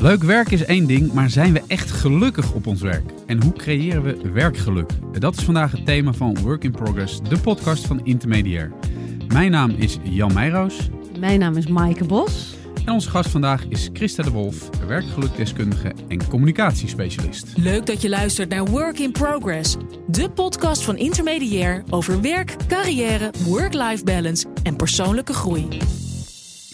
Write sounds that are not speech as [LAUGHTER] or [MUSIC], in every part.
Leuk werk is één ding, maar zijn we echt gelukkig op ons werk? En hoe creëren we werkgeluk? Dat is vandaag het thema van Work in Progress, de podcast van Intermediair. Mijn naam is Jan Meijroos. Mijn naam is Maaike Bos. En onze gast vandaag is Christa de Wolf, werkgelukdeskundige en communicatiespecialist. Leuk dat je luistert naar Work in Progress, de podcast van Intermediair over werk, carrière, work-life balance en persoonlijke groei.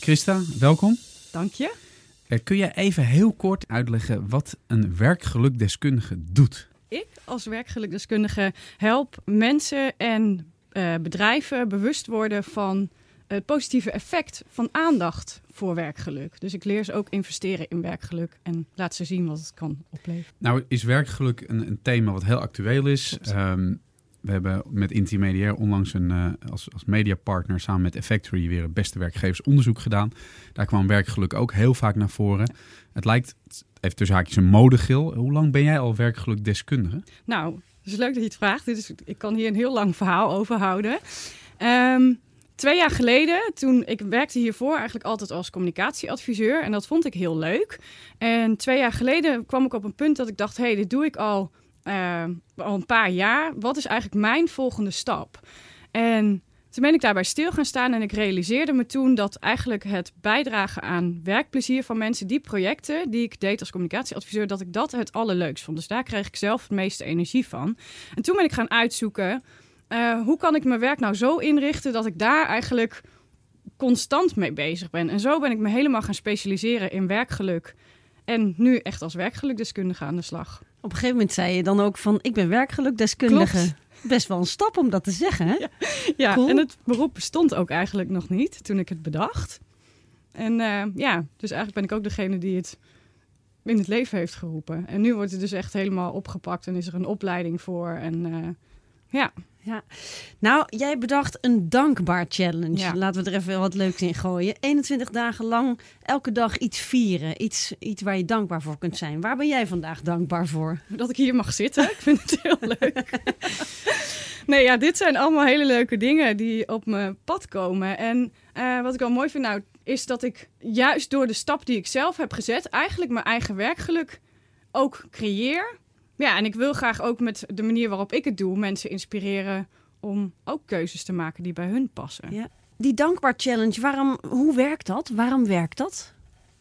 Christa, welkom. Dank je. Eh, kun je even heel kort uitleggen wat een werkgelukdeskundige doet? Ik als werkgelukdeskundige help mensen en uh, bedrijven bewust worden van het positieve effect van aandacht voor werkgeluk. Dus ik leer ze ook investeren in werkgeluk en laat ze zien wat het kan opleveren. Nou is werkgeluk een, een thema wat heel actueel is. Um, we hebben met Intermediair onlangs een, uh, als, als mediapartner samen met Effectory weer het beste werkgeversonderzoek gedaan. Daar kwam werkgeluk ook heel vaak naar voren. Het lijkt, even tussen haakjes, een modegil. Hoe lang ben jij al werkgelukdeskundige? Nou, het is leuk dat je het vraagt. Dit is, ik kan hier een heel lang verhaal over houden. Um, Twee jaar geleden, toen ik werkte hiervoor eigenlijk altijd als communicatieadviseur. En dat vond ik heel leuk. En twee jaar geleden kwam ik op een punt dat ik dacht: hé, hey, dit doe ik al, uh, al een paar jaar. Wat is eigenlijk mijn volgende stap? En toen ben ik daarbij stil gaan staan en ik realiseerde me toen dat eigenlijk het bijdragen aan werkplezier van mensen, die projecten die ik deed als communicatieadviseur, dat ik dat het allerleukst vond. Dus daar kreeg ik zelf het meeste energie van. En toen ben ik gaan uitzoeken uh, hoe kan ik mijn werk nou zo inrichten dat ik daar eigenlijk constant mee bezig ben. En zo ben ik me helemaal gaan specialiseren in werkgeluk. En nu echt als werkgelukdeskundige aan de slag. Op een gegeven moment zei je dan ook van ik ben werkgelukdeskundige. Klopt. Best wel een stap om dat te zeggen, hè? Ja, ja cool. en het beroep bestond ook eigenlijk nog niet toen ik het bedacht. En uh, ja, dus eigenlijk ben ik ook degene die het in het leven heeft geroepen. En nu wordt het dus echt helemaal opgepakt en is er een opleiding voor. En uh, ja. Ja, nou, jij bedacht een dankbaar challenge. Laten we er even wat leuks in gooien. 21 dagen lang elke dag iets vieren. Iets, iets waar je dankbaar voor kunt zijn. Waar ben jij vandaag dankbaar voor? Dat ik hier mag zitten. ik vind het heel leuk. [LAUGHS] nee, ja, dit zijn allemaal hele leuke dingen die op mijn pad komen. En uh, wat ik wel mooi vind, nou, is dat ik juist door de stap die ik zelf heb gezet, eigenlijk mijn eigen werkgeluk ook creëer ja, en ik wil graag ook met de manier waarop ik het doe, mensen inspireren om ook keuzes te maken die bij hun passen. Ja. Die dankbaar challenge, waarom, hoe werkt dat? Waarom werkt dat?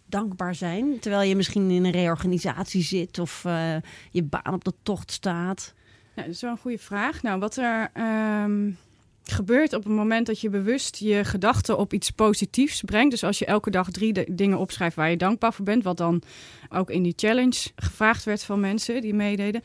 Dankbaar zijn, terwijl je misschien in een reorganisatie zit of uh, je baan op de tocht staat. Ja, dat is wel een goede vraag. Nou, wat er um, gebeurt op het moment dat je bewust je gedachten op iets positiefs brengt. Dus als je elke dag drie dingen opschrijft waar je dankbaar voor bent, wat dan ook in die challenge gevraagd werd van mensen die meededen,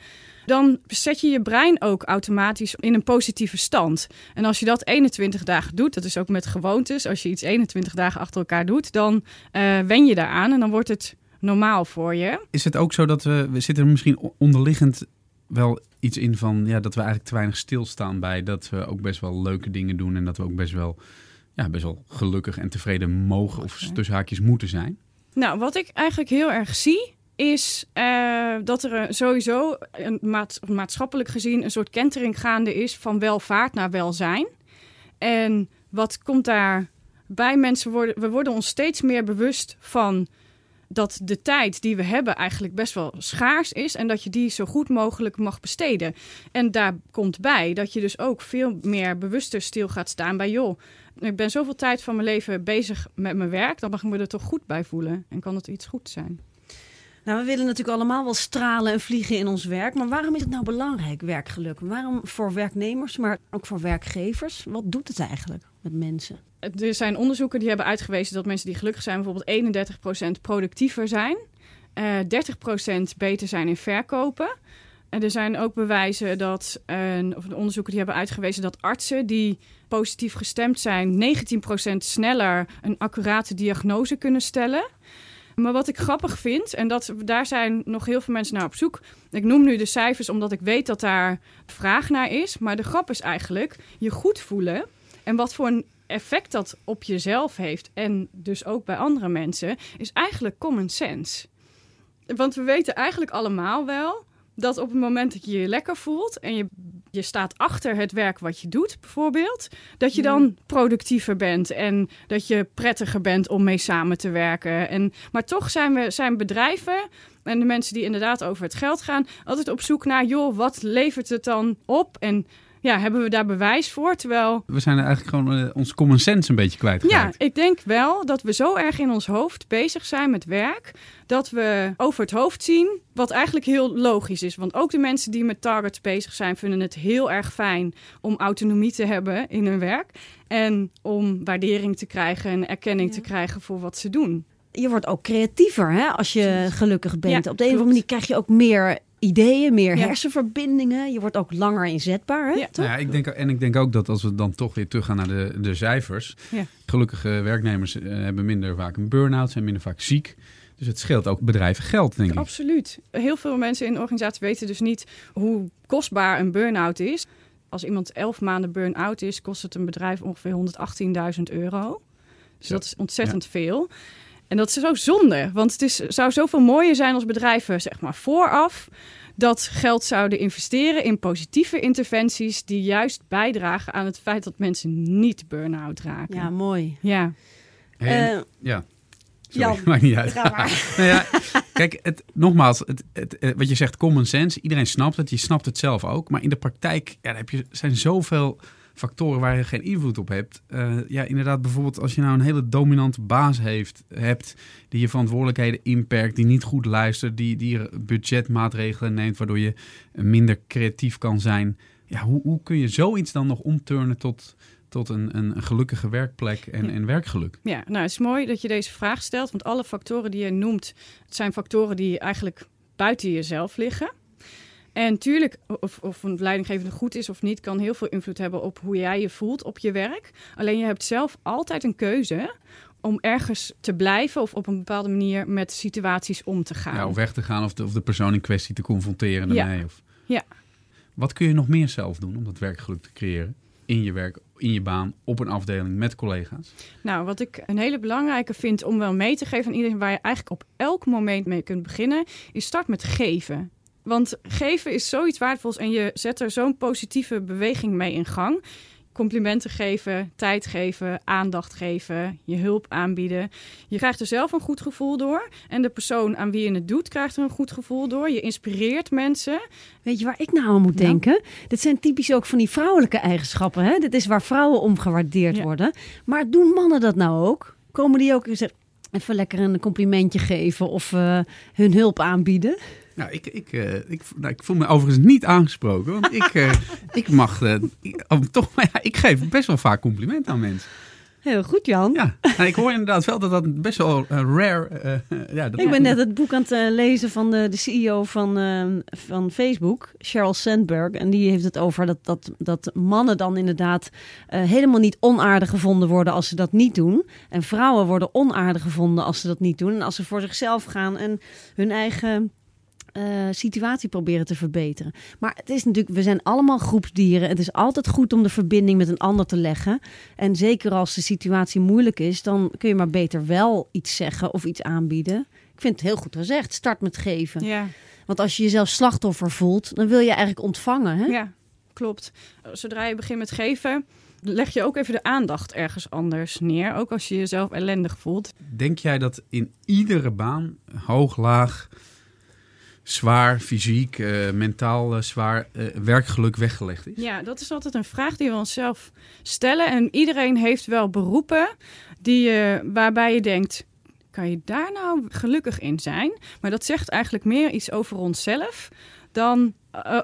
dan zet je je brein ook automatisch in een positieve stand. En als je dat 21 dagen doet, dat is ook met gewoontes, als je iets 21 dagen achter elkaar doet, dan uh, wen je daaraan en dan wordt het normaal voor je. Is het ook zo dat we, we zitten misschien onderliggend wel iets in van ja, dat we eigenlijk te weinig stilstaan bij dat we ook best wel leuke dingen doen en dat we ook best wel, ja, best wel gelukkig en tevreden mogen of tussen haakjes moeten zijn? Nou, wat ik eigenlijk heel erg zie, is uh, dat er sowieso een maat, maatschappelijk gezien een soort kentering gaande is van welvaart naar welzijn. En wat komt daar bij mensen worden? We worden ons steeds meer bewust van dat de tijd die we hebben eigenlijk best wel schaars is en dat je die zo goed mogelijk mag besteden. En daar komt bij dat je dus ook veel meer bewuster stil gaat staan bij joh. Ik ben zoveel tijd van mijn leven bezig met mijn werk, dan mag ik me er toch goed bij voelen en kan het iets goed zijn. Nou, we willen natuurlijk allemaal wel stralen en vliegen in ons werk. Maar waarom is het nou belangrijk, werkgeluk? Waarom voor werknemers, maar ook voor werkgevers? Wat doet het eigenlijk met mensen? Er zijn onderzoeken die hebben uitgewezen dat mensen die gelukkig zijn, bijvoorbeeld 31% productiever zijn, uh, eh, 30% beter zijn in verkopen. En er zijn ook bewijzen dat, uh, of onderzoeken die hebben uitgewezen dat artsen die positief gestemd zijn, 19% sneller een accurate diagnose kunnen stellen. Maar wat ik grappig vind, en dat, daar zijn nog heel veel mensen naar op zoek. Ik noem nu de cijfers omdat ik weet dat daar vraag naar is. Maar de grap is eigenlijk je goed voelen. En wat voor een effect dat op jezelf heeft en dus ook bij andere mensen, is eigenlijk common sense. Want we weten eigenlijk allemaal wel dat op het moment dat je je lekker voelt en je je staat achter het werk wat je doet, bijvoorbeeld, dat je dan productiever bent en dat je prettiger bent om mee samen te werken. En, maar toch zijn, we, zijn bedrijven en de mensen die inderdaad over het geld gaan, altijd op zoek naar, joh, wat levert het dan op? En ja, hebben we daar bewijs voor? Terwijl We zijn eigenlijk gewoon eh, ons common sense een beetje ja, kwijtgeraakt. ik denk wel dat we zo erg in ons hoofd bezig zijn met werk. Dat we over het hoofd zien, wat eigenlijk heel logisch is. Want ook de mensen die met targets bezig zijn, vinden het heel erg fijn om autonomie te hebben in hun werk. En om waardering te krijgen en erkenning Ja. te krijgen voor wat ze doen. Je wordt ook creatiever hè, als je gelukkig bent. Ja, Op de een of andere manier krijg je ook meer ideeën, meer Ja. hersenverbindingen. Je wordt ook langer inzetbaar, hè? Ja. toch? Nou ja, ik denk, en ik denk ook dat als we dan toch weer teruggaan naar de, de cijfers. Ja. Gelukkige werknemers eh, hebben minder vaak een burn-out, zijn minder vaak ziek. Dus het scheelt ook bedrijven geld, denk ik. Absoluut. Heel veel mensen in de organisatie weten dus niet hoe kostbaar een burn-out is. Als iemand elf maanden burn-out is, kost het een bedrijf ongeveer 118.000 euro. Dus dat is ontzettend veel. En dat is zo zonde, want het is, zou zoveel mooier zijn als bedrijven zeg maar vooraf dat geld zouden investeren in positieve interventies die juist bijdragen aan het feit dat mensen niet burn-out raken. Ja, mooi. ja. Hey, Eh, ja. Sorry, Jan, [LAUGHS] maakt niet uit. [LAUGHS] nou ja, kijk, het, nogmaals, het, het, eh, wat je zegt, common sense. Iedereen snapt het, je snapt het zelf ook. Maar in de praktijk ja, heb je, zijn zoveel factoren waar je geen invloed op hebt. Eh, ja, inderdaad, bijvoorbeeld als je nou een hele dominante baas heeft, hebt... die je verantwoordelijkheden inperkt, die niet goed luistert... die, die budgetmaatregelen neemt, waardoor je minder creatief kan zijn... Ja, hoe, hoe kun je zoiets dan nog omturnen tot, tot een, een, een gelukkige werkplek en, Ja. en werkgeluk? Ja, nou het is mooi dat je deze vraag stelt, want alle factoren die je noemt, het zijn factoren die eigenlijk buiten jezelf liggen. En tuurlijk, of, of een leidinggevende goed is of niet, kan heel veel invloed hebben op hoe jij je voelt op je werk. Alleen je hebt zelf altijd een keuze om ergens te blijven of op een bepaalde manier met situaties om te gaan. Ja, of weg te gaan of de, of de persoon in kwestie te confronteren Ja. Of... Ja. Wat kun je nog meer zelf doen om dat werkgeluk te creëren? In je werk, in je baan, op een afdeling met collega's? Nou, wat ik een hele belangrijke vind om wel mee te geven aan iedereen waar je eigenlijk op elk moment mee kunt beginnen, is start met geven. Want geven is zoiets waardevols en je zet er zo'n positieve beweging mee in gang. Complimenten geven, tijd geven, aandacht geven, je hulp aanbieden. Je krijgt er zelf een goed gevoel door. En de persoon aan wie je het doet, krijgt er een goed gevoel door. Je inspireert mensen. Weet je waar ik nou aan moet Nou? denken? Dit zijn typisch ook van die vrouwelijke eigenschappen. Hè? Dit is waar vrouwen om gewaardeerd Ja. worden. Maar doen mannen dat nou ook? Komen die ook even lekker een complimentje geven of eh, hun hulp aanbieden? Nou, ik, ik, eh, ik, nou, ik voel me overigens niet aangesproken. Want ik, eh, [LAUGHS] ik mag eh, ik, oh, toch, maar ja, ik geef best wel vaak complimenten aan mensen. Heel goed, Jan. Ja, nou, ik hoor inderdaad wel dat dat best wel rare... ja, dat Ik ben net het boek aan het lezen van de, de CEO van, eh, van Facebook, Sheryl Sandberg. En die heeft het over dat, dat, dat mannen dan inderdaad helemaal niet onaardig gevonden worden als ze dat niet doen. En vrouwen worden onaardig gevonden als ze dat niet doen. En als ze voor zichzelf gaan en hun eigen eh, situatie proberen te verbeteren. Maar het is natuurlijk, we zijn allemaal groepsdieren. Het is altijd goed om de verbinding met een ander te leggen. En zeker als de situatie moeilijk is, dan kun je maar beter wel iets zeggen of iets aanbieden. Ik vind het heel goed gezegd. Start met geven. Ja, Want als je jezelf slachtoffer voelt, dan wil je eigenlijk ontvangen. Hè? ja klopt. Zodra je begint met geven, leg je ook even de aandacht ergens anders neer. Ook als je jezelf ellendig voelt. Denk jij dat in iedere baan, hoog, laag, zwaar, fysiek, eh, mentaal eh, zwaar, eh, werkgeluk weggelegd is? Ja, dat is altijd een vraag die we onszelf stellen. En iedereen heeft wel beroepen die, waarbij je denkt... kan je daar nou gelukkig in zijn? Maar dat zegt eigenlijk meer iets over onszelf... dan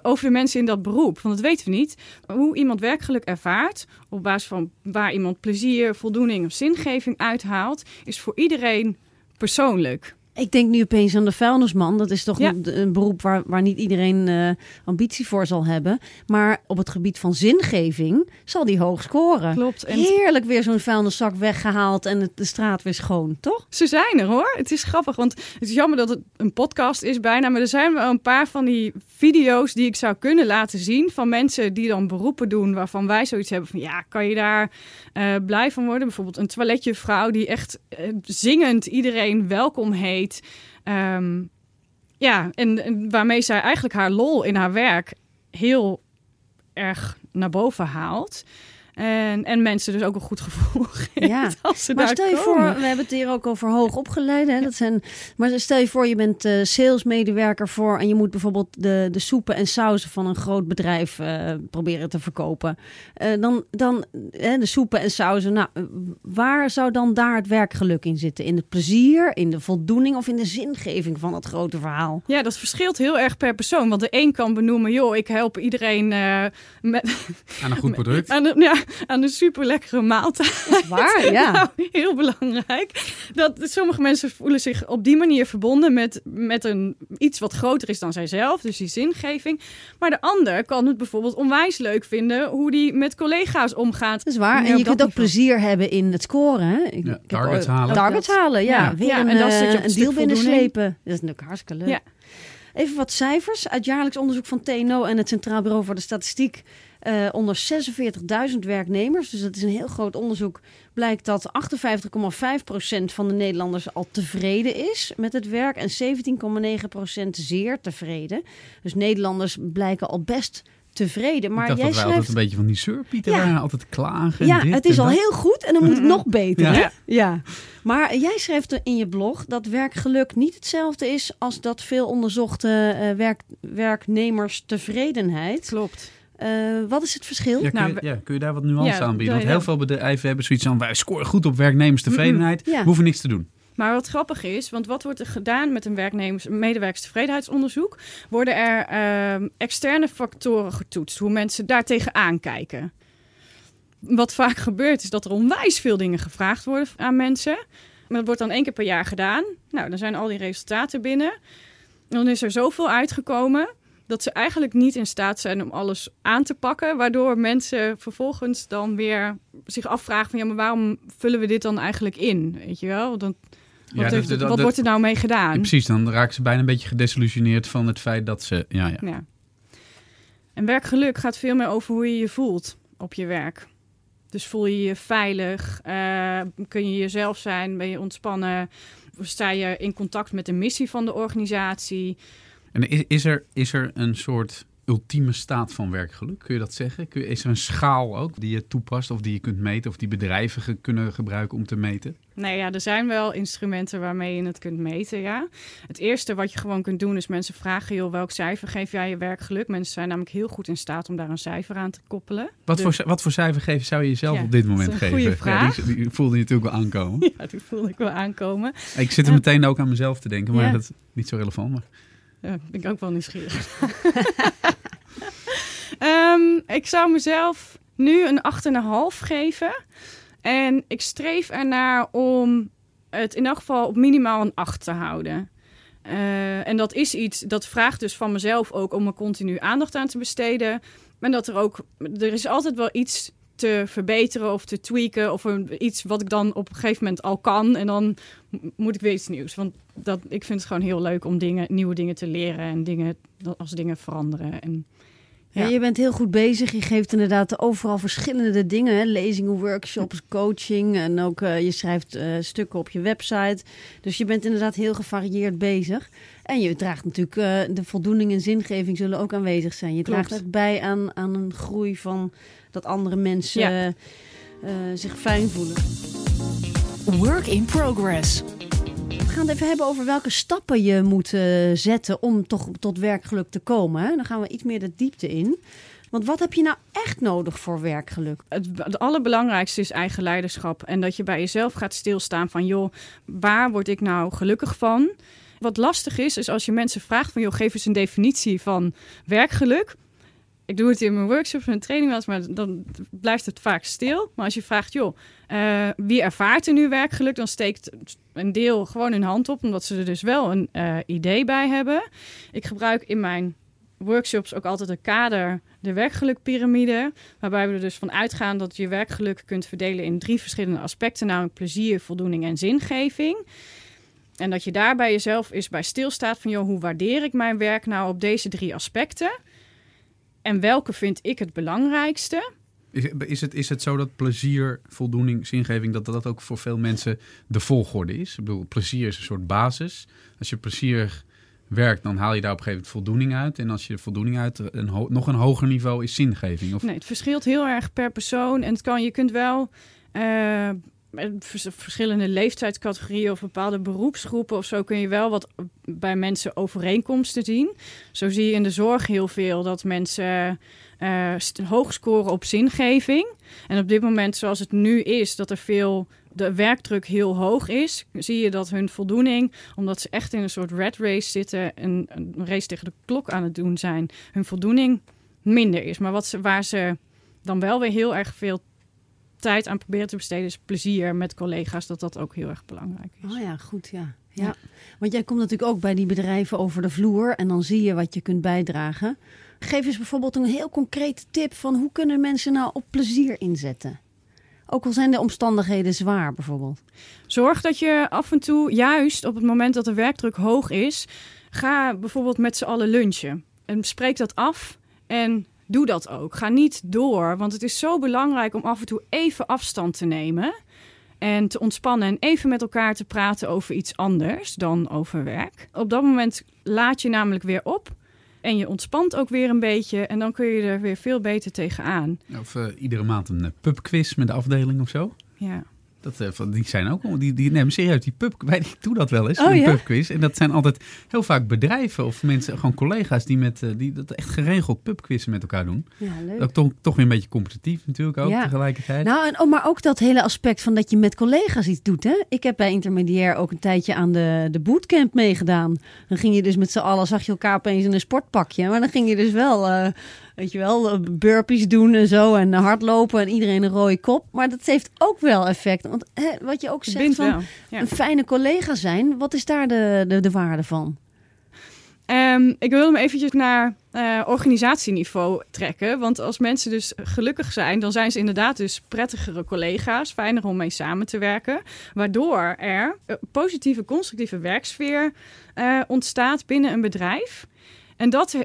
over de mensen in dat beroep. Want dat weten we niet. Hoe iemand werkgeluk ervaart... op basis van waar iemand plezier, voldoening of zingeving uithaalt... is voor iedereen persoonlijk. Ik denk nu opeens aan de vuilnisman. Dat is toch Ja. een, een beroep waar, waar niet iedereen eh, ambitie voor zal hebben. Maar op het gebied van zingeving zal die hoog scoren. Klopt. En Heerlijk weer zo'n vuilniszak weggehaald en het, de straat weer schoon, toch? Ze zijn er hoor. Het is grappig, want het is jammer dat het een podcast is bijna. Maar er zijn wel een paar van die video's die ik zou kunnen laten zien. Van mensen die dan beroepen doen waarvan wij zoiets hebben van... Ja, kan je daar eh, blij van worden? Bijvoorbeeld een toiletjevrouw die echt eh, zingend iedereen welkom heet. Ehm, ja, en, en waarmee zij eigenlijk haar lol in haar werk heel erg naar boven haalt. En, en mensen dus ook een goed gevoel [LAUGHS] geeft Ja. [LAUGHS] als ze Maar daar stel je komen. voor, we hebben het hier ook over hoogopgeleiden. Hè? Dat zijn, maar stel je voor, je bent eh, salesmedewerker voor en je moet bijvoorbeeld de, de soepen en sauzen van een groot bedrijf eh, proberen te verkopen. Eh, dan dan hè, de soepen en sauzen, nou, waar zou dan daar het werkgeluk in zitten? In het plezier, in de voldoening of in de zingeving van het grote verhaal? Ja, dat verschilt heel erg per persoon. Want de een kan benoemen, joh, ik help iedereen eh, met, Aan een goed [LAUGHS] product. aan, een, ja, [LAUGHS] aan een super lekkere maaltijd. Waar? [LAUGHS] Ja. Nou, heel belangrijk. Dat sommige mensen voelen zich op die manier verbonden met, met een, iets wat groter is dan zijzelf. Dus die zingeving. Maar de ander kan het bijvoorbeeld onwijs leuk vinden hoe die met collega's omgaat. Dat is waar. En je kunt dat ook plezier hebben in het scoren. Hè? Ik- Ja, targets halen. Targets halen, ja. Ja. Weer Ja, een, en je op eh, een deal binnenslepen. Dat is natuurlijk hartstikke leuk. Ja. Even wat cijfers. Uit jaarlijks onderzoek van TNO en het Centraal Bureau voor de Statistiek... eh, onder 46.000 werknemers, dus dat is een heel groot onderzoek... blijkt dat 58,5% van de Nederlanders al tevreden is met het werk... en 17,9% zeer tevreden. Dus Nederlanders blijken al best tevreden. Maar ik dacht jij dat wij altijd schrijft... een beetje van die surpieten Ja. waren. Altijd klagen. en Ja, het is al dat. heel goed en dan moet het nog beter. Ja. hè? Ja. Maar jij schrijft in je blog dat werkgeluk niet hetzelfde is als dat veel onderzochte eh, werk, werknemerstevredenheid. Klopt. Eh, wat is het verschil? Ja kun, Nou, je, we- ja, kun je daar wat nuance Ja, aan bieden? Want heel ja. veel bedrijven hebben zoiets van... wij scoren goed op werknemerstevredenheid. Ja. We hoeven niks te doen. Maar wat grappig is, want wat wordt er gedaan met een werknemers, medewerkerstevredenheidsonderzoek? Worden er ehm, externe factoren getoetst, hoe mensen daar tegenaan kijken. Wat vaak gebeurt is dat er onwijs veel dingen gevraagd worden aan mensen. Maar dat wordt dan één keer per jaar gedaan. Nou, dan zijn al die resultaten binnen. En dan is er zoveel uitgekomen dat ze eigenlijk niet in staat zijn om alles aan te pakken. Waardoor mensen vervolgens dan weer zich afvragen van... ja, maar waarom vullen we dit dan eigenlijk in? Weet je wel? Dan, wat, Ja, heeft- dat- wat dat- wordt er nou mee gedaan? Ja, precies, dan raken ze bijna een beetje gedesillusioneerd van het feit dat ze... Ja, ja. Ja. En werkgeluk gaat veel meer over hoe je je voelt op je werk. Dus voel je je veilig? Eh, kun je jezelf zijn? Ben je ontspannen? Sta je in contact met de missie van de organisatie? En is, is, er, is er een soort ultieme staat van werkgeluk? Kun je dat zeggen? Kun je, is er een schaal ook die je toepast of die je kunt meten... of die bedrijven ge- kunnen gebruiken om te meten? Nee, ja, er zijn wel instrumenten waarmee je het kunt meten, ja. Het eerste wat je gewoon kunt doen is mensen vragen... joh, welk cijfer geef jij je werkgeluk? Mensen zijn namelijk heel goed in staat om daar een cijfer aan te koppelen. Wat, De- voor, ci- wat voor cijfer geven zou je jezelf Ja, op dit moment geven? goede Ja, vraag. die, die voelde je natuurlijk wel aankomen. [LAUGHS] Ja, die voelde ik wel aankomen. Ik zit er meteen ook aan mezelf te denken, maar Ja. dat is niet zo relevant. Maar... Ja, ben ook wel nieuwsgierig. [LAUGHS] Ehm, ik zou mezelf nu een 8,5 geven. En ik streef ernaar om het in elk geval op minimaal een 8 te houden. Eh, en dat is iets, dat vraagt dus van mezelf ook om er continu aandacht aan te besteden. En dat er ook, er is altijd wel iets te verbeteren of te tweaken. Of een, iets wat ik dan op een gegeven moment al kan. En dan moet ik weer iets nieuws. Want dat, ik vind het gewoon heel leuk om dingen, nieuwe dingen te leren. En dingen, als dingen veranderen. En, Ja. Ja. je bent heel goed bezig. Je geeft inderdaad overal verschillende dingen. Hè? Lezingen, workshops, coaching. En ook eh, je schrijft eh, stukken op je website. Dus je bent inderdaad heel gevarieerd bezig. En je draagt natuurlijk eh, de voldoening en zingeving zullen ook aanwezig zijn. Je Klopt. draagt bij aan, aan een groei van dat andere mensen Ja. zich fijn voelen. Work in progress. We gaan het even hebben over welke stappen je moet eh, zetten om toch tot werkgeluk te komen. Dan gaan we iets meer de diepte in. Want wat heb je nou echt nodig voor werkgeluk? het, het allerbelangrijkste is eigen leiderschap. En dat je bij jezelf gaat stilstaan van, joh, waar word ik nou gelukkig van? Wat lastig is, is als je mensen vraagt van, joh, geef eens een definitie van werkgeluk. Ik doe het in mijn workshops en training wel eens, maar dan blijft het vaak stil. Maar als je vraagt, joh, eh, wie ervaart er nu werkgeluk? Dan steekt een deel gewoon hun hand op, omdat ze er dus wel een eh, idee bij hebben. Ik gebruik in mijn workshops ook altijd een kader, de werkgelukpyramide. Waarbij we er dus van uitgaan dat je werkgeluk kunt verdelen in drie verschillende aspecten, namelijk plezier, voldoening en zingeving. En dat je daar bij jezelf eens bij stilstaat van, joh, hoe waardeer ik mijn werk nou op deze drie aspecten? En welke vind ik het belangrijkste? Is, het, is het zo dat plezier, voldoening, zingeving, dat dat ook voor veel mensen de volgorde is? Ik bedoel, plezier is een soort basis. Als je plezier werkt, dan haal je daar op een gegeven moment voldoening uit. En als je voldoening uit een nog een hoger niveau is zingeving. Of... Nee, het verschilt heel erg per persoon. En het kan, je kunt wel uh, verschillende leeftijdscategorieën of bepaalde beroepsgroepen of zo kun je wel wat bij mensen overeenkomsten zien. Zo zie je in de zorg heel veel dat mensen uh, hoog scoren op zingeving. En op dit moment, zoals het nu is, dat er veel de werkdruk heel hoog is, zie je dat hun voldoening, omdat ze echt in een soort red race zitten en een race tegen de klok aan het doen zijn, hun voldoening minder is. Maar wat ze, waar ze dan wel weer heel erg veel tijd aan proberen te besteden is plezier met collega's, dat dat ook heel erg belangrijk is. Oh ja, goed ja. Ja, want jij komt natuurlijk ook bij die bedrijven over de vloer en dan zie je wat je kunt bijdragen. Geef eens bijvoorbeeld een heel concrete tip van hoe kunnen mensen nou op plezier inzetten? Ook al zijn de omstandigheden zwaar bijvoorbeeld. Zorg dat je af en toe, juist op het moment dat de werkdruk hoog is, ga bijvoorbeeld met z'n allen lunchen. En spreek dat af en doe dat ook. Ga niet door, want het is zo belangrijk om af en toe even afstand te nemen. En te ontspannen en even met elkaar te praten over iets anders dan over werk. Op dat moment laat je namelijk weer op. En je ontspant ook weer een beetje. En dan kun je er weer veel beter tegenaan. Of uh, iedere maand een uh, pubquiz met de afdeling of zo. Ja. Dat, uh, die zijn ook, die, die nemen serieus die pub, ik doe dat wel eens, oh, een ja? pubquiz. En dat zijn altijd heel vaak bedrijven of mensen, gewoon collega's die, met, uh, die dat echt geregeld pubquizzen met elkaar doen. Ja, leuk. Ook toch, toch weer een beetje competitief natuurlijk ook tegelijkertijd. Nou, en, oh, maar ook dat hele aspect van dat je met collega's iets doet. Hè? Ik heb bij Intermediair ook een tijdje aan de, de bootcamp meegedaan. Dan ging je dus met z'n allen, zag je elkaar opeens in een sportpakje. Maar dan ging je dus wel... Uh, Weet je wel, eh, burpees doen en zo en hardlopen en iedereen een rode kop. Maar dat heeft ook wel effect. Want hè, wat je ook zegt van een fijne collega zijn, wat is daar de, de, de waarde van? Um, ik wil hem eventjes naar uh, organisatieniveau trekken. Want als mensen dus gelukkig zijn, dan zijn ze inderdaad dus prettigere collega's. Fijner om mee samen te werken. Waardoor er een positieve, constructieve werksfeer uh, ontstaat binnen een bedrijf. En dat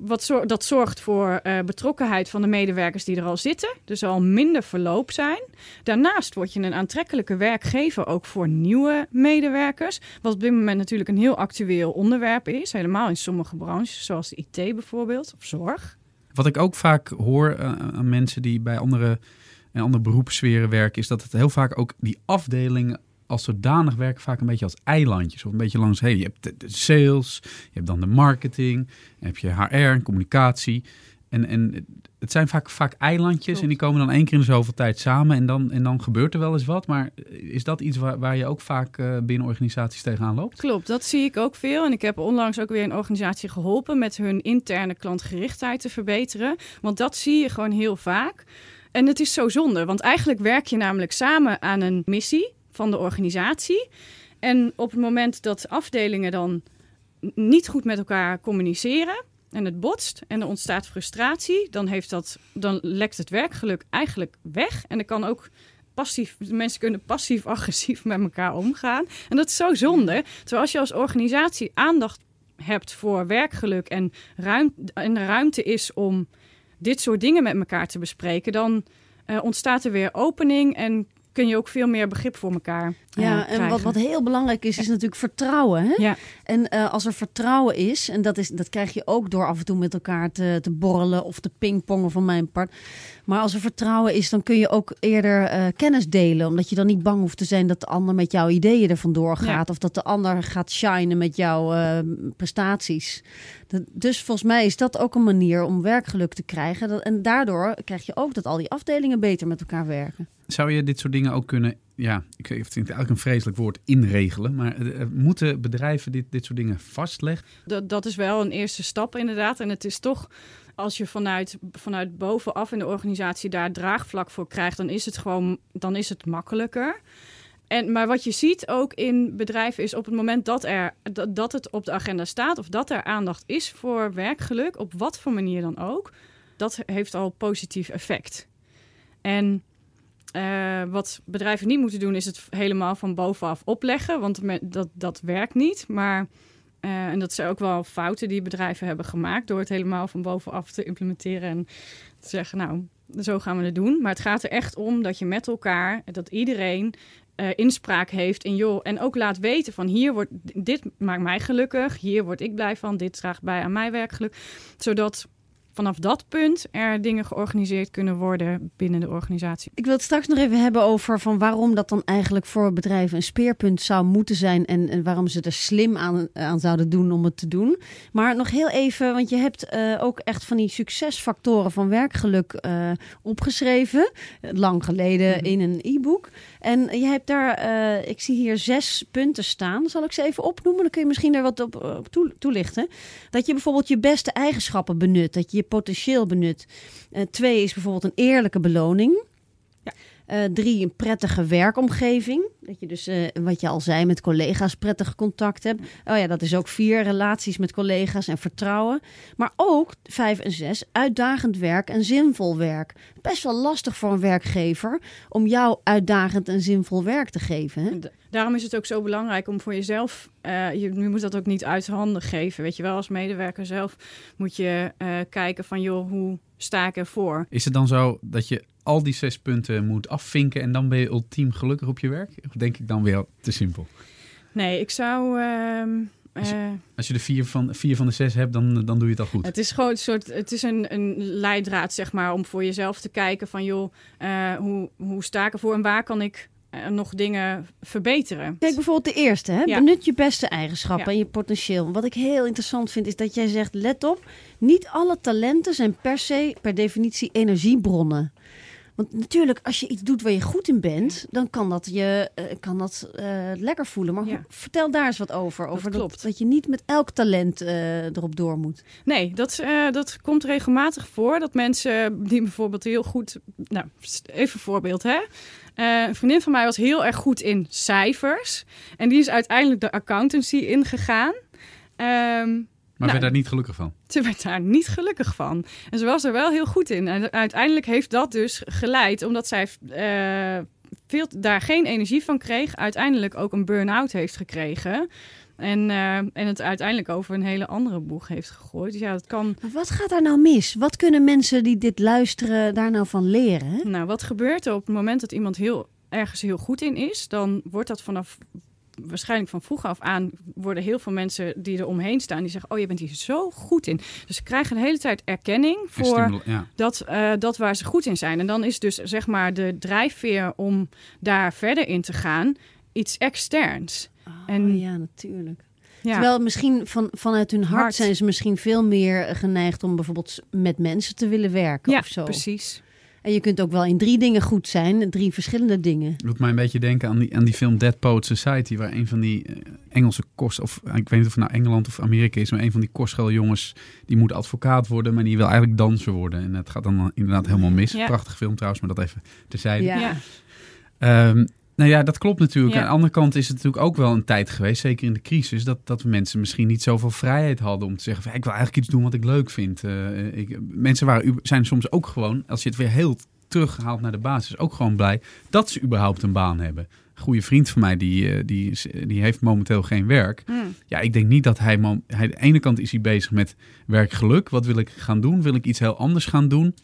wat dat zorgt voor uh, betrokkenheid van de medewerkers die er al zitten. Er zal minder verloop zijn. Daarnaast word je een aantrekkelijke werkgever ook voor nieuwe medewerkers. Wat op dit moment natuurlijk een heel actueel onderwerp is. Helemaal in sommige branches, zoals de IT bijvoorbeeld, of zorg. Wat ik ook vaak hoor uh, aan mensen die bij andere, in andere beroepssferen werken, is dat het heel vaak ook die afdelingen als zodanig werken vaak een beetje als eilandjes. Of een beetje langs, hey, je hebt de, sales, je hebt dan de marketing, heb je HR, communicatie. En, en het zijn vaak, vaak eilandjes en die komen dan één keer in de zoveel tijd samen en dan, en dan gebeurt er wel eens wat. Maar is dat iets waar, waar je ook vaak uh, binnen organisaties tegenaan loopt? Klopt, dat zie ik ook veel. En ik heb onlangs ook weer een organisatie geholpen met hun interne klantgerichtheid te verbeteren. Want dat zie je gewoon heel vaak. En het is zo zonde, want eigenlijk werk je namelijk samen aan een missie van de organisatie. En op het moment dat afdelingen dan niet goed met elkaar communiceren en het botst en er ontstaat frustratie, dan, heeft dat, dan lekt het werkgeluk eigenlijk weg. En er kan ook passief, mensen kunnen passief-agressief met elkaar omgaan. En dat is zo zonde. Terwijl als je als organisatie aandacht hebt voor werkgeluk en, ruim, en er ruimte is om dit soort dingen met elkaar te bespreken, dan uh, ontstaat er weer opening en kun je ook veel meer begrip voor elkaar Ja, en wat, wat heel belangrijk is, is natuurlijk vertrouwen. Hè? Ja. En uh, als er vertrouwen is, en dat, is, dat krijg je ook door af en toe met elkaar te, te borrelen of te pingpongen van mijn part. Maar als er vertrouwen is, dan kun je ook eerder uh, kennis delen. Omdat je dan niet bang hoeft te zijn dat de ander met jouw ideeën er vandoor gaat. Of dat de ander gaat shinen met jouw uh, prestaties. Dat, dus volgens mij is dat ook een manier om werkgeluk te krijgen. Dat, en daardoor krijg je ook dat al die afdelingen beter met elkaar werken. Zou je dit soort dingen ook kunnen, ja, ik vind het eigenlijk een vreselijk woord, inregelen. Maar uh, moeten bedrijven dit, dit soort dingen vastleggen? Dat, dat is wel een eerste stap inderdaad. En het is toch, als je vanuit, vanuit bovenaf in de organisatie daar draagvlak voor krijgt, dan is het gewoon, dan is het makkelijker. En, maar wat je ziet ook in bedrijven is op het moment dat, er, dat, dat het op de agenda staat of dat er aandacht is voor werkgeluk, op wat voor manier dan ook, dat heeft al positief effect. En uh, wat bedrijven niet moeten doen, is het helemaal van bovenaf opleggen, want dat, dat werkt niet. Maar, uh, en dat zijn ook wel fouten die bedrijven hebben gemaakt door het helemaal van bovenaf te implementeren en te zeggen, nou, zo gaan we het doen. Maar het gaat er echt om dat je met elkaar, dat iedereen uh, inspraak heeft in joh. En ook laat weten van hier wordt dit maakt mij gelukkig, hier word ik blij van, dit draagt bij aan mijn werkgeluk. Zodat vanaf dat punt er dingen georganiseerd kunnen worden binnen de organisatie. Ik wil het straks nog even hebben over van waarom dat dan eigenlijk voor bedrijven een speerpunt zou moeten zijn en, en waarom ze er slim aan, aan zouden doen om het te doen. Maar nog heel even, want je hebt uh, ook echt van die succesfactoren van werkgeluk uh, opgeschreven, lang geleden mm -hmm. in een e-book. En je hebt daar, uh, ik zie hier zes punten staan. Zal ik ze even opnoemen? Dan kun je misschien daar wat op, op toelichten. Dat je bijvoorbeeld je beste eigenschappen benut. Dat je je potentieel benut. Uh, twee is bijvoorbeeld een eerlijke beloning. Ja. Uh, drie, een prettige werkomgeving. Dat je dus, uh, wat je al zei, met collega's prettig contact hebt. Oh ja, dat is ook vier, relaties met collega's en vertrouwen. Maar ook, vijf en zes, uitdagend werk en zinvol werk. Best wel lastig voor een werkgever om jou uitdagend en zinvol werk te geven. Hè? Daarom is het ook zo belangrijk om voor jezelf, uh, je, je, moet dat ook niet uit handen geven. Weet je wel, als medewerker zelf moet je uh, kijken van, joh, hoe sta ik ervoor? Is het dan zo dat je al die zes punten moet afvinken en dan ben je ultiem gelukkig op je werk? Of denk ik dan weer te simpel? Nee, ik zou. Uh, als, je, als je de vier van, vier van de zes hebt, dan, dan doe je het al goed. Het is gewoon een soort. Het is een, een leidraad, zeg maar, om voor jezelf te kijken van joh, uh, hoe, hoe sta ik ervoor en waar kan ik nog dingen verbeteren. Kijk bijvoorbeeld de eerste, hè? Ja. benut je beste eigenschappen ja. en je potentieel. Wat ik heel interessant vind is dat jij zegt, let op, niet alle talenten zijn per se, per definitie energiebronnen. Want natuurlijk, als je iets doet waar je goed in bent, dan kan dat je uh, kan dat, uh, lekker voelen. Maar ja. vertel daar eens wat over. over dat, dat, dat, je niet met elk talent uh, erop door moet. Nee, dat, dat komt regelmatig voor. Dat mensen die bijvoorbeeld heel goed. Nou, even een voorbeeld hè. een vriendin van mij was heel erg goed in cijfers. En die is uiteindelijk de accountancy ingegaan. Um, maar nou, werd daar niet gelukkig van? Ze werd daar niet gelukkig van. En ze was er wel heel goed in. En uiteindelijk heeft dat dus geleid, omdat zij uh, veel, daar geen energie van kreeg, uiteindelijk ook een burn-out heeft gekregen. En, uh, en het uiteindelijk over een hele andere boeg heeft gegooid. Dus ja, dat kan. Maar wat gaat daar nou mis? Wat kunnen mensen die dit luisteren daar nou van leren? Nou, wat gebeurt er op het moment dat iemand heel ergens heel goed in is, dan wordt dat vanaf waarschijnlijk van vroeg af aan worden heel veel mensen die er omheen staan, die zeggen: Oh, je bent hier zo goed in. Dus ze krijgen de hele tijd erkenning voor ja. dat, uh, dat waar ze goed in zijn. En dan is dus zeg maar de drijfveer om daar verder in te gaan iets externs. Oh, en, ja, natuurlijk. Ja. Terwijl misschien van, vanuit hun hart, hart, zijn ze misschien veel meer geneigd om bijvoorbeeld met mensen te willen werken ja, of zo. Precies. En je kunt ook wel in drie dingen goed zijn, drie verschillende dingen. Doet mij een beetje denken aan die, aan die film Dead Poet Society, waar een van die uh, Engelse kost, of ik weet niet of het nou Engeland of Amerika is, maar een van die kostschooljongens, die moet advocaat worden, maar die wil eigenlijk danser worden. En het gaat dan inderdaad helemaal mis. Ja. Prachtige film trouwens, maar dat even terzijde. Ja. Um, nou ja, dat klopt natuurlijk. Ja. Aan de andere kant is het natuurlijk ook wel een tijd geweest, zeker in de crisis, dat, dat mensen misschien niet zoveel vrijheid hadden om te zeggen: van, ik wil eigenlijk iets doen wat ik leuk vind. Uh, ik, mensen waren, zijn soms ook gewoon, als je het weer heel terughaalt naar de basis, ook gewoon blij dat ze überhaupt een baan hebben. Een goede vriend van mij, die, die, die heeft momenteel geen werk. Mm. Ja, ik denk niet dat hij, hij... De ene kant is hij bezig met werkgeluk. Wat wil ik gaan doen? Wil ik iets heel anders gaan doen?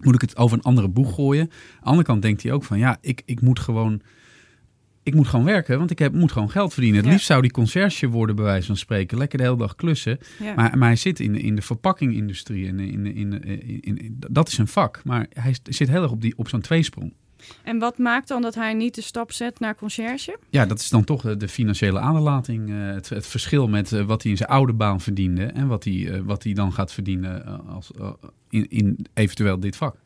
Moet ik het over een andere boeg gooien? Aan de andere kant denkt hij ook van... Ja, ik, ik moet gewoon ik moet gewoon werken, want ik heb, moet gewoon geld verdienen. Het liefst zou die conciërge worden, bij wijze van spreken. Lekker de hele dag klussen. Maar, maar hij zit in, in de verpakkingindustrie. En in, in, in, in, dat is een vak. Maar hij zit heel erg op, die, op zo'n tweesprong. En wat maakt dan dat hij niet de stap zet naar conciërge? Ja, dat is dan toch de, de financiële aderlating. Uh, het, het, verschil met uh, wat hij in zijn oude baan verdiende... en wat hij, uh, wat hij dan gaat verdienen als, in, in eventueel dit vak.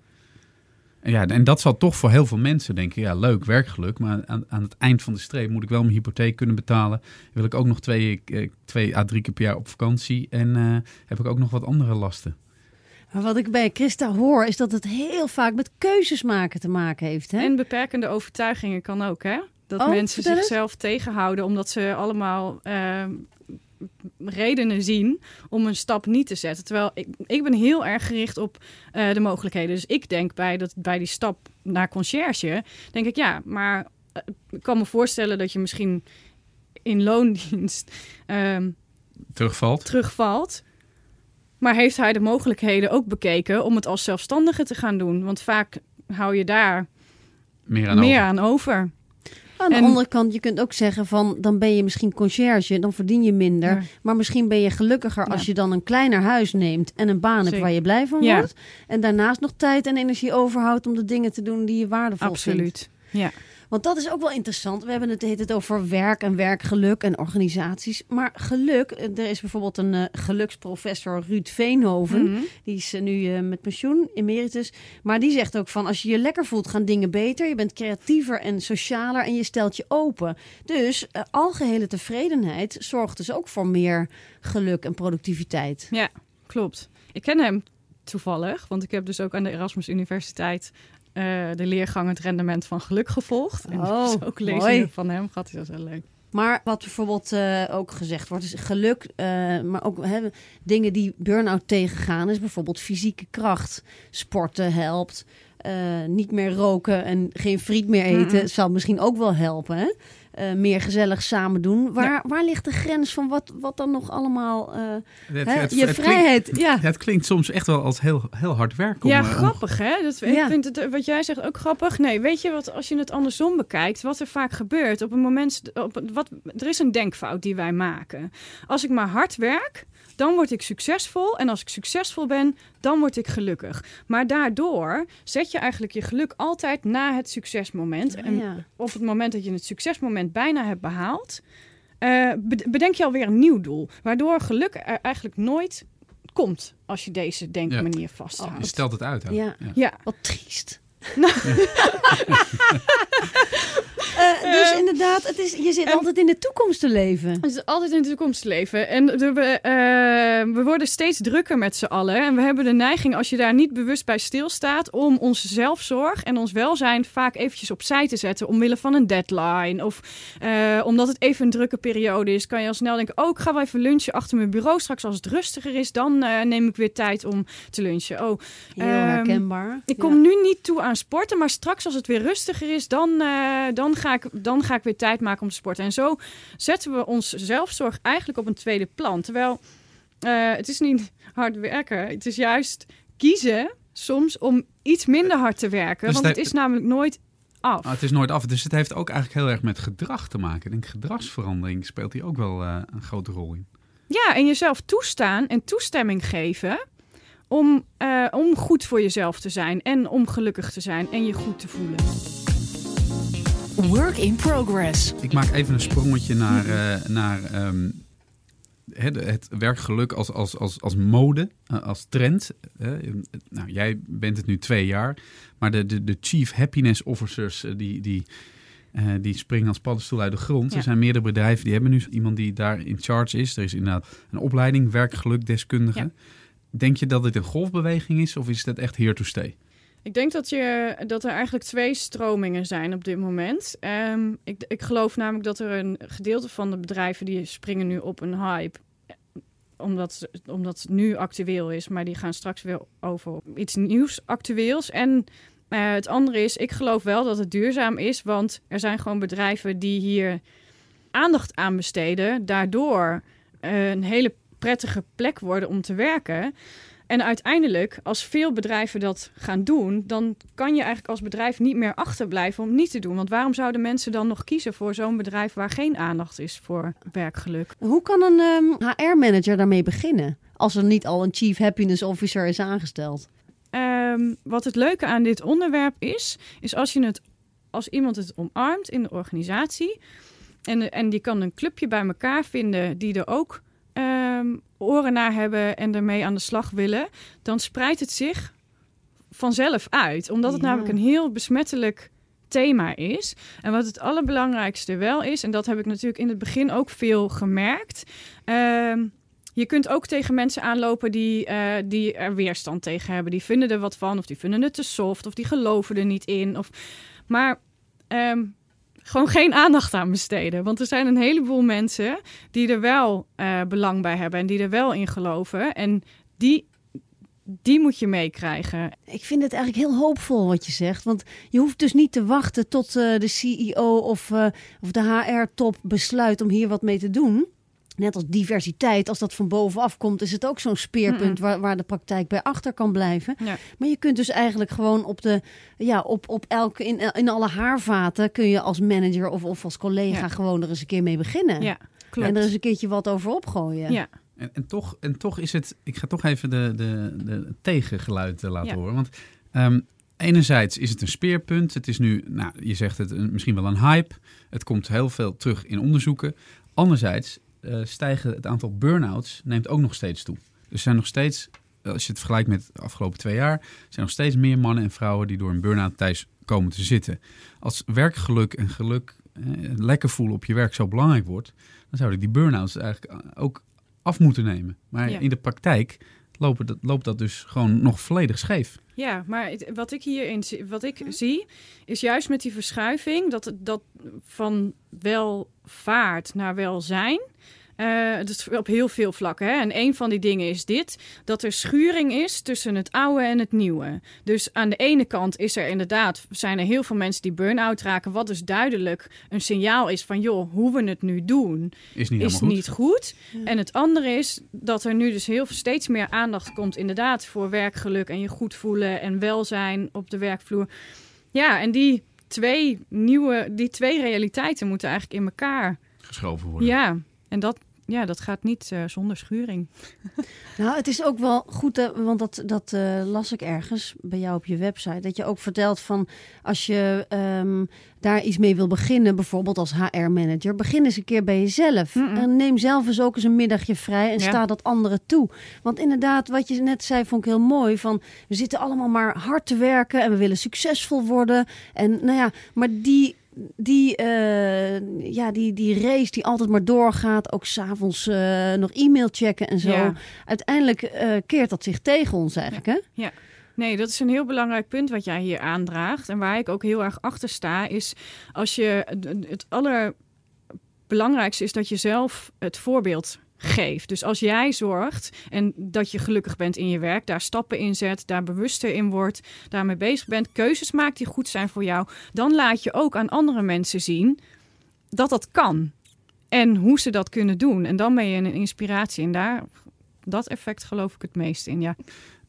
Ja, en dat zal toch voor heel veel mensen denken, ja, leuk, werkgeluk. Maar aan, aan het eind van de streep moet ik wel mijn hypotheek kunnen betalen. Wil ik ook nog twee, twee à drie keer per jaar op vakantie. En uh, heb ik ook nog wat andere lasten. Maar wat ik bij Christa hoor, is dat het heel vaak met keuzes maken te maken heeft. Hè? En beperkende overtuigingen kan ook, hè? Dat oh, mensen zichzelf tegenhouden omdat ze allemaal uh, redenen zien om een stap niet te zetten. Terwijl ik, ik ben heel erg gericht op uh, de mogelijkheden. Dus ik denk bij, dat, bij die stap naar conciërge, denk ik ja, maar uh, ik kan me voorstellen dat je misschien in loondienst um, terugvalt. terugvalt. Maar heeft hij de mogelijkheden ook bekeken om het als zelfstandige te gaan doen? Want vaak hou je daar Meer aan meer over. aan over. Aan de En- andere kant, je kunt ook zeggen van dan ben je misschien conciërge, dan verdien je minder. Ja. Maar misschien ben je gelukkiger als je dan een kleiner huis neemt en een baan hebt waar je blij van wordt. En daarnaast nog tijd en energie overhoudt om de dingen te doen die je waardevol vindt. Absoluut. Ja. Want dat is ook wel interessant. We hebben het, heet het over werk en werkgeluk en organisaties. Maar geluk, eh, er is bijvoorbeeld een eh, geluksprofessor Ruud Veenhoven. Mhm. Die is eh, nu met pensioen, emeritus. Maar die zegt ook van als je je lekker voelt, gaan dingen beter. Je bent creatiever en socialer en je stelt je open. Dus eh, algehele tevredenheid zorgt dus ook voor meer geluk en productiviteit. Ja, klopt. Ik ken hem toevallig, want ik heb dus ook aan de Erasmus Universiteit eh, de leergang Het Rendement van Geluk gevolgd. En Oh, dus [LAUGHS] ook mooi. lezingen van hem gehad. Dat is wel leuk. Maar wat bijvoorbeeld eh, ook gezegd wordt, is geluk, eh, maar ook hè, dingen die burn-out tegengaan, is bijvoorbeeld fysieke kracht. Sporten helpt. Niet meer roken en geen friet meer eten zal misschien ook wel helpen. Hè? Eh, meer gezellig samen doen. Waar, waar ligt de grens van wat, wat dan nog allemaal... eh, Het, hè, het- je het vrijheid, ja. Klinkt, het klinkt soms echt wel als heel, heel hard werk. Om, ja, eh, om- grappig hè? Dat, Ja. Ik vind het, wat jij zegt ook grappig. Nee, weet je wat, als je het andersom bekijkt, wat er vaak gebeurt op een moment, op, wat, er is een denkfout die wij maken. Als ik maar hard werk, dan word ik succesvol. En als ik succesvol ben, dan word ik gelukkig. Maar daardoor zet je eigenlijk je geluk altijd na het succesmoment. En Ja. op het moment dat je het succesmoment bijna hebt behaald, eh, bed- bedenk je alweer een nieuw doel. Waardoor geluk er eigenlijk nooit komt als je deze denkmanier vasthoudt. Je stelt het uit. hè? Ja. Ja, Wat triest. [LAUGHS] Eh, dus inderdaad, het is, je zit altijd in de toekomst te leven. het is altijd in de toekomst leven. En de- we, eh, we worden steeds drukker met z'n allen. En we hebben de neiging, als je daar niet bewust bij stilstaat, om onze zelfzorg en ons welzijn vaak eventjes opzij te zetten. Omwille van een deadline. Of eh, omdat het even een drukke periode is, kan je al snel denken: Oh, ik ga wel even lunchen achter mijn bureau. Straks als het rustiger is, dan eh, neem ik weer tijd om te lunchen. Oh, Heel Ehm, herkenbaar. Ik Ja. kom nu niet toe aan sporten, maar straks als het weer rustiger is, dan, eh, dan, ga ik, dan ga ik weer tijd maken om te sporten. En zo zetten we ons zelfzorg eigenlijk op een tweede plan. Terwijl eh, het is niet [LAUGHS] hard werken, het is juist kiezen soms om iets minder hard te werken. Dus want het- het is namelijk nooit af. Ah, het is nooit af. Dus het heeft ook eigenlijk heel erg met gedrag te maken. Ik denk gedragsverandering speelt hier ook wel eh, een grote rol in. Ja, en jezelf toestaan en toestemming geven om, eh, om goed voor jezelf te zijn en om gelukkig te zijn en je goed te voelen. Work in progress. Ik maak even een sprongetje naar, eh, naar ehm, het, het werkgeluk als, als, als, als mode, eh, als trend. Nou, jij bent het nu twee jaar, maar de, de, de chief happiness officers, die, die, eh, die springen als paddenstoel uit de grond. Ja. Er zijn meerdere bedrijven die hebben nu iemand die daar in charge is. Er is inderdaad een opleiding, werkgelukdeskundige. Ja. Denk je dat dit een golfbeweging is of is het echt here to stay? Ik denk dat, je, dat er eigenlijk twee stromingen zijn op dit moment. Ehm, ik, ik geloof namelijk dat er een gedeelte van de bedrijven die springen nu op een hype. Omdat, omdat het nu actueel is, maar die gaan straks weer over iets nieuws actueels. En eh, het andere is, ik geloof wel dat het duurzaam is, want er zijn gewoon bedrijven die hier aandacht aan besteden. Daardoor eh, een hele prettige plek worden om te werken. En uiteindelijk, als veel bedrijven dat gaan doen, dan kan je eigenlijk als bedrijf niet meer achterblijven om niet te doen. Want waarom zouden mensen dan nog kiezen voor zo'n bedrijf waar geen aandacht is voor werkgeluk? Hoe kan een ehm, HR-manager daarmee beginnen? Als er niet al een chief happiness officer is aangesteld. Ehm, wat het leuke aan dit onderwerp is, is als, je het, als iemand het omarmt in de organisatie. En, en die kan een clubje bij elkaar vinden die er ook ehm, oren naar hebben en ermee aan de slag willen. Dan spreidt het zich vanzelf uit. Omdat het Ja. namelijk een heel besmettelijk thema is. En wat het allerbelangrijkste wel is, en dat heb ik natuurlijk in het begin ook veel gemerkt. ehm, je kunt ook tegen mensen aanlopen die, eh, die er weerstand tegen hebben. Die vinden er wat van, of die vinden het te soft, of die geloven er niet in. Of... Maar ehm, gewoon geen aandacht aan besteden. Want er zijn een heleboel mensen die er wel eh, belang bij hebben en die er wel in geloven. En die, die moet je meekrijgen. Ik vind het eigenlijk heel hoopvol wat je zegt. Want je hoeft dus niet te wachten tot eh, de CEO of, eh, of de HR-top besluit om hier wat mee te doen. Net als diversiteit, als dat van bovenaf komt, is het ook zo'n speerpunt waar, waar de praktijk bij achter kan blijven. Ja. Maar je kunt dus eigenlijk gewoon op de, ja, op, op elke, in, in alle haarvaten kun je als manager of, of als collega Ja. gewoon er eens een keer mee beginnen. Ja, klopt. En er eens een keertje wat over opgooien. Ja, En, en, toch, en toch is het, ik ga toch even de, de, de tegengeluid eh, laten Ja. horen. Want ehm, enerzijds is het een speerpunt. Het is nu, nou, je zegt het, een- misschien wel een hype. Het komt heel veel terug in onderzoeken. Anderzijds eh, stijgen het aantal burn-outs neemt ook nog steeds toe. Dus er zijn nog steeds, als je het vergelijkt met de afgelopen twee jaar, zijn nog steeds meer mannen en vrouwen die door een burn-out thuis komen te zitten. Als werkgeluk en geluk, eh, lekker voelen op je werk zo belangrijk wordt, dan zouden die burn-outs eigenlijk ook af moeten nemen. Maar Ja. in de praktijk lopen dat, loopt dat dus gewoon nog volledig scheef. Ja, maar wat ik hierin zie, wat ik zie, is juist met die verschuiving dat dat van welvaart naar welzijn. Eh dat is op heel veel vlakken. Hè? En een van die dingen is dit: dat er schuring is tussen het oude en het nieuwe. Dus aan de ene kant is er inderdaad, zijn er heel veel mensen die burn-out raken, wat dus duidelijk een signaal is van joh, hoe we het nu doen, Is niet is goed. niet goed. En het andere is dat er nu dus heel veel, steeds meer aandacht komt, inderdaad, voor werkgeluk en je goed voelen en welzijn op de werkvloer. Ja, en die twee nieuwe, die twee realiteiten moeten eigenlijk in elkaar. geschoven worden. Ja, en dat, ja, dat gaat niet eh, zonder schuring. [LAUGHS] Nou, het is ook wel goed, eh, want dat, dat eh, las ik ergens bij jou op je website. Dat je ook vertelt van als je ehm, daar iets mee wil beginnen, bijvoorbeeld als HR-manager, begin eens een keer bij jezelf. En neem zelf eens ook eens een middagje vrij en Ja. sta dat anderen toe. Want inderdaad, wat je net zei, vond ik heel mooi. Van we zitten allemaal maar hard te werken en we willen succesvol worden. En nou ja, maar die. Die, eh, ja, die, die race die altijd maar doorgaat, ook s'avonds eh nog e-mail checken en zo Ja. uiteindelijk eh, keert dat zich tegen ons eigenlijk, hè? Nee, dat is een heel belangrijk punt wat jij hier aandraagt. En waar ik ook heel erg achter sta, is als je het allerbelangrijkste is dat je zelf het voorbeeld geeft. Dus als jij zorgt en dat je gelukkig bent in je werk, daar stappen in zet, daar bewuster in wordt, daarmee bezig bent, keuzes maakt die goed zijn voor jou, dan laat je ook aan andere mensen zien dat dat kan. En hoe ze dat kunnen doen. En dan ben je een inspiratie. En daar, dat effect geloof ik het meest in. Ja.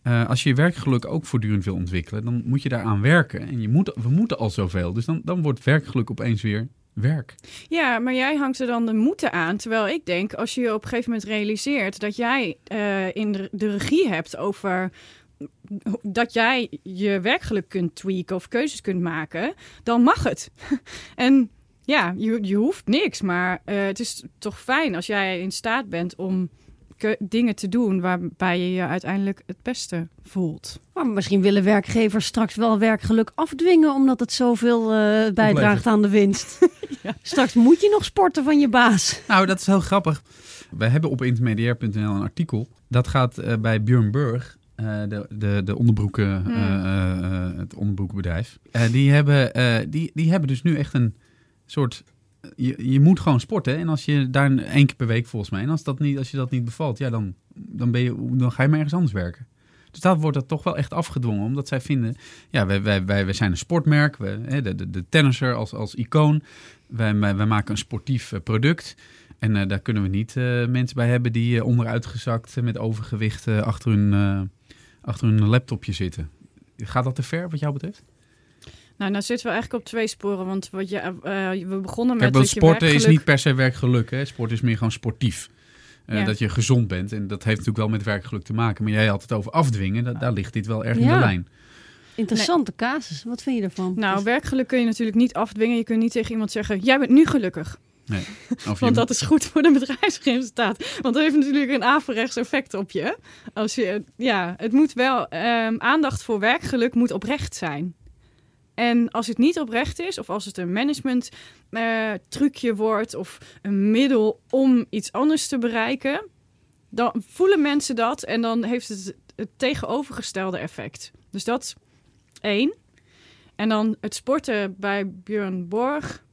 Eh, als je je werkgeluk ook voortdurend wil ontwikkelen, dan moet je daaraan werken. En je moet, we moeten al zoveel. Dus dan, dan wordt werkgeluk opeens weer werk. Ja, maar jij hangt er dan de moeten aan. Terwijl ik denk, als je je op een gegeven moment realiseert dat jij eh, in de, regie hebt over dat jij je werkgeluk kunt tweaken of keuzes kunt maken, dan mag het. [LAUGHS] en ja, je, je hoeft niks, maar eh, het is toch fijn als jij in staat bent om dingen te doen waarbij je je uiteindelijk het beste voelt. Maar misschien willen werkgevers straks wel werkgeluk afdwingen... omdat het zoveel eh, bijdraagt aan de winst. [LAUGHS] Straks moet je nog sporten van je baas. Nou, dat is heel grappig. We hebben op intermediair.nl een artikel. Dat gaat eh, bij Björn Burg, eh, de, de, de onderbroeken, Hmm. eh, eh, eh, het onderbroekenbedrijf. Die, hebben, eh, die, die hebben dus nu echt een soort... Je, je moet gewoon sporten. En als je daar één keer per week volgens mij... en als, dat niet, als je dat niet bevalt, ja, dan, dan, ben je, dan ga je maar ergens anders werken. Dus daar wordt dat toch wel echt afgedwongen. Omdat zij vinden, ja, wij, wij, wij, wij zijn een sportmerk. We, hè, de, de, de tennisser als, als icoon. Wij, wij, wij maken een sportief eh, product. En eh, daar kunnen we niet eh, mensen bij hebben die onderuitgezakt met overgewicht achter, hun, achter hun laptopje zitten. Gaat dat te ver wat jou betreft? Nou, nou zitten we eigenlijk op twee sporen. Want wat je, eh, we begonnen met Kijk, dat sporten is niet per se werkgeluk. Hè? Sport is meer gewoon sportief. Eh, Ja. Dat je gezond bent. En dat heeft natuurlijk wel met werkgeluk te maken. Maar jij had het over afdwingen. Da- daar ligt dit wel erg in de lijn. Interessante casus. Wat vind je ervan? Nou, werkgeluk kun je natuurlijk niet afdwingen. Je kunt niet tegen iemand zeggen: Jij bent nu gelukkig. [LAUGHS] Of je Want dat is goed voor de bedrijfsresultaat. Want dat heeft natuurlijk een averechts effect op je. Als je ja, het moet wel. ehm, aandacht voor werkgeluk moet oprecht zijn. En als het niet oprecht is, of als het een management eh, trucje wordt, of een middel om iets anders te bereiken, dan voelen mensen dat en dan heeft het het tegenovergestelde effect. Dus dat is één. En dan het sporten bij Björn Borg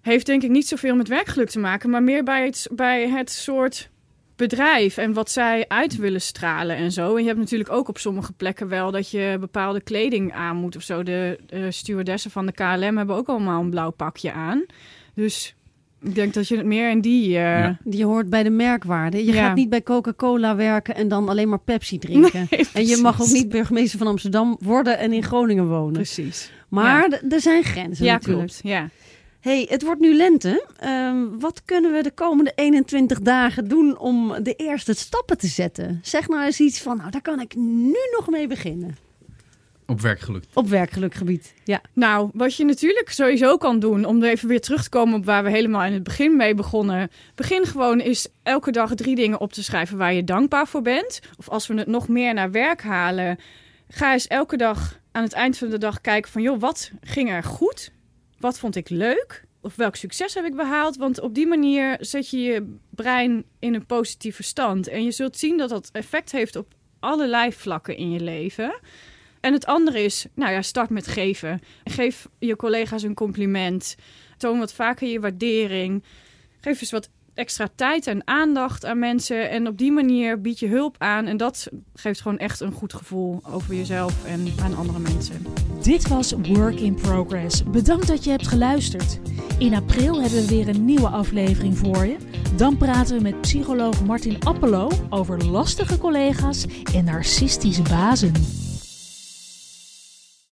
heeft denk ik niet zoveel met werkgeluk te maken, maar meer bij het, bij het soort bedrijf en wat zij uit willen stralen en zo. En je hebt natuurlijk ook op sommige plekken wel dat je bepaalde kleding aan moet of zo. De, de stewardessen van de KLM hebben ook allemaal een blauw pakje aan. Dus Ik denk dat je het meer in die... Uh... Ja. Die hoort bij de merkwaarde. Je gaat niet bij Coca-Cola werken en dan alleen maar Pepsi drinken. en je mag ook niet burgemeester van Amsterdam worden en in Groningen wonen. Precies. Maar er zijn grenzen ja, natuurlijk. Klopt. Ja, hey, het wordt nu lente. Ehm, wat kunnen we de komende 21 dagen doen om de eerste stappen te zetten? Zeg nou eens iets van, nou daar kan ik nu nog mee beginnen. Op werkgeluk. Op werkgelukgebied, ja. Nou, wat je natuurlijk sowieso kan doen, om er even weer terug te komen op waar we helemaal in het begin mee begonnen. Begin gewoon is elke dag drie dingen op te schrijven waar je dankbaar voor bent. Of als we het nog meer naar werk halen, ga eens elke dag aan het eind van de dag kijken van, joh, wat ging er goed? Wat vond ik leuk? Of welk succes heb ik behaald? Want op die manier zet je je brein in een positieve stand. En je zult zien dat dat effect heeft op allerlei vlakken in je leven. En het andere is, nou ja, start met geven. Geef je collega's een compliment. Toon wat vaker je waardering. Geef eens wat extra tijd en aandacht aan mensen. En op die manier bied je hulp aan. En dat geeft gewoon echt een goed gevoel over jezelf en aan andere mensen. Dit was Work in Progress. Bedankt dat je hebt geluisterd. In april hebben we weer een nieuwe aflevering voor je. Dan praten we met psycholoog Martin Appelo over lastige collega's en narcistische bazen.